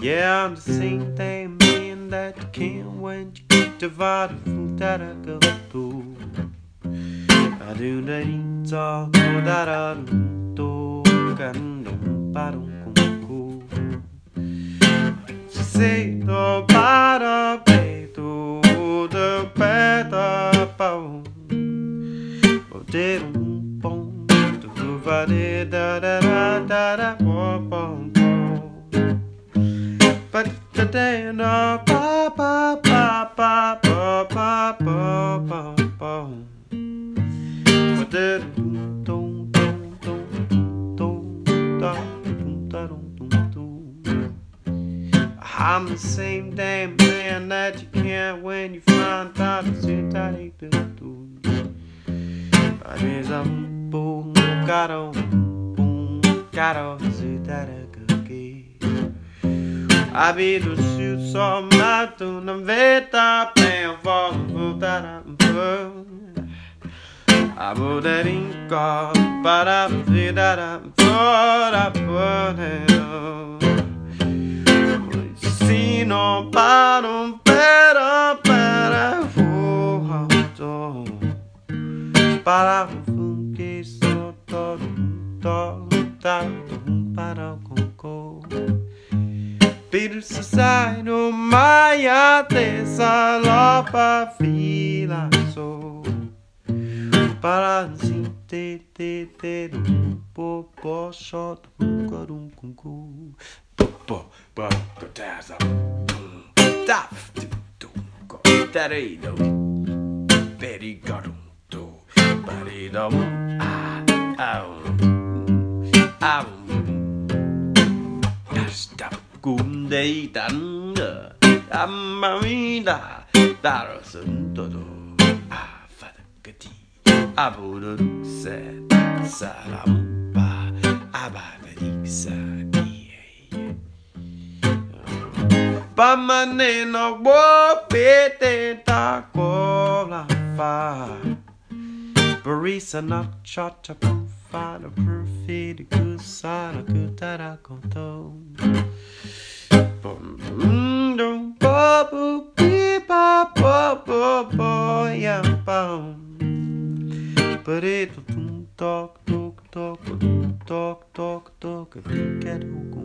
Yeah, I'm the same thing, man, that can when you get divided from that I go to. I do that eat all that I do, aceito para peito de peta pau. Vou ter um ponto do vale da da da da da pom pom pom. But today no pa pa pa pa pa pa pa pa. Vou ter um I'm the same damn man that you can when you find out que você tá deitando tudo. Às vezes há um pouco, carão, um carão. A vida se só mata, não vê, tá bem, volta, voltará, volta. A mulher encosta para virar a fora. para funke so to to ta para koko Pirsu sai no maia te salopa fila so para sim te te te po po so karum kunku po po po ta ta tu tu ko ta re Ba-dee-dum. Ah, ow. Ow. Stop cum day tan. Amma vida. Dar sun todo. Ah, fadagati. Abudun said. Salam. Ba. Abadisa. Pamane no bo pete tako. Barisa not shot a profile, a perfect gusan, a kutara koto. Bum dum babu biba babu boyam bum. But it will talk, talk, talk, talk, talk, talk, talk, talk, talk, talk, talk, talk, talk, talk, talk, talk, talk, talk, talk,